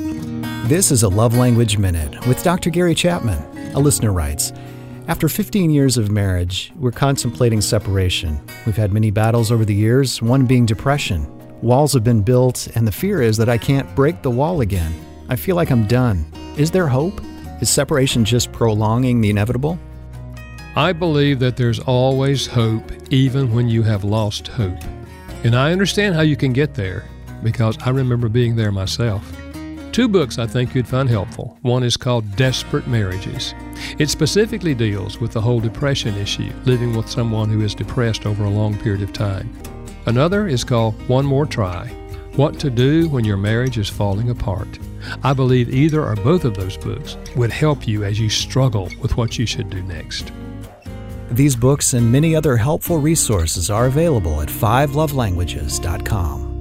This is a Love Language Minute with Dr. Gary Chapman. A listener writes After 15 years of marriage, we're contemplating separation. We've had many battles over the years, one being depression. Walls have been built, and the fear is that I can't break the wall again. I feel like I'm done. Is there hope? Is separation just prolonging the inevitable? I believe that there's always hope, even when you have lost hope. And I understand how you can get there because I remember being there myself. Two books I think you'd find helpful. One is called Desperate Marriages. It specifically deals with the whole depression issue, living with someone who is depressed over a long period of time. Another is called One More Try What to Do When Your Marriage is Falling Apart. I believe either or both of those books would help you as you struggle with what you should do next. These books and many other helpful resources are available at 5lovelanguages.com.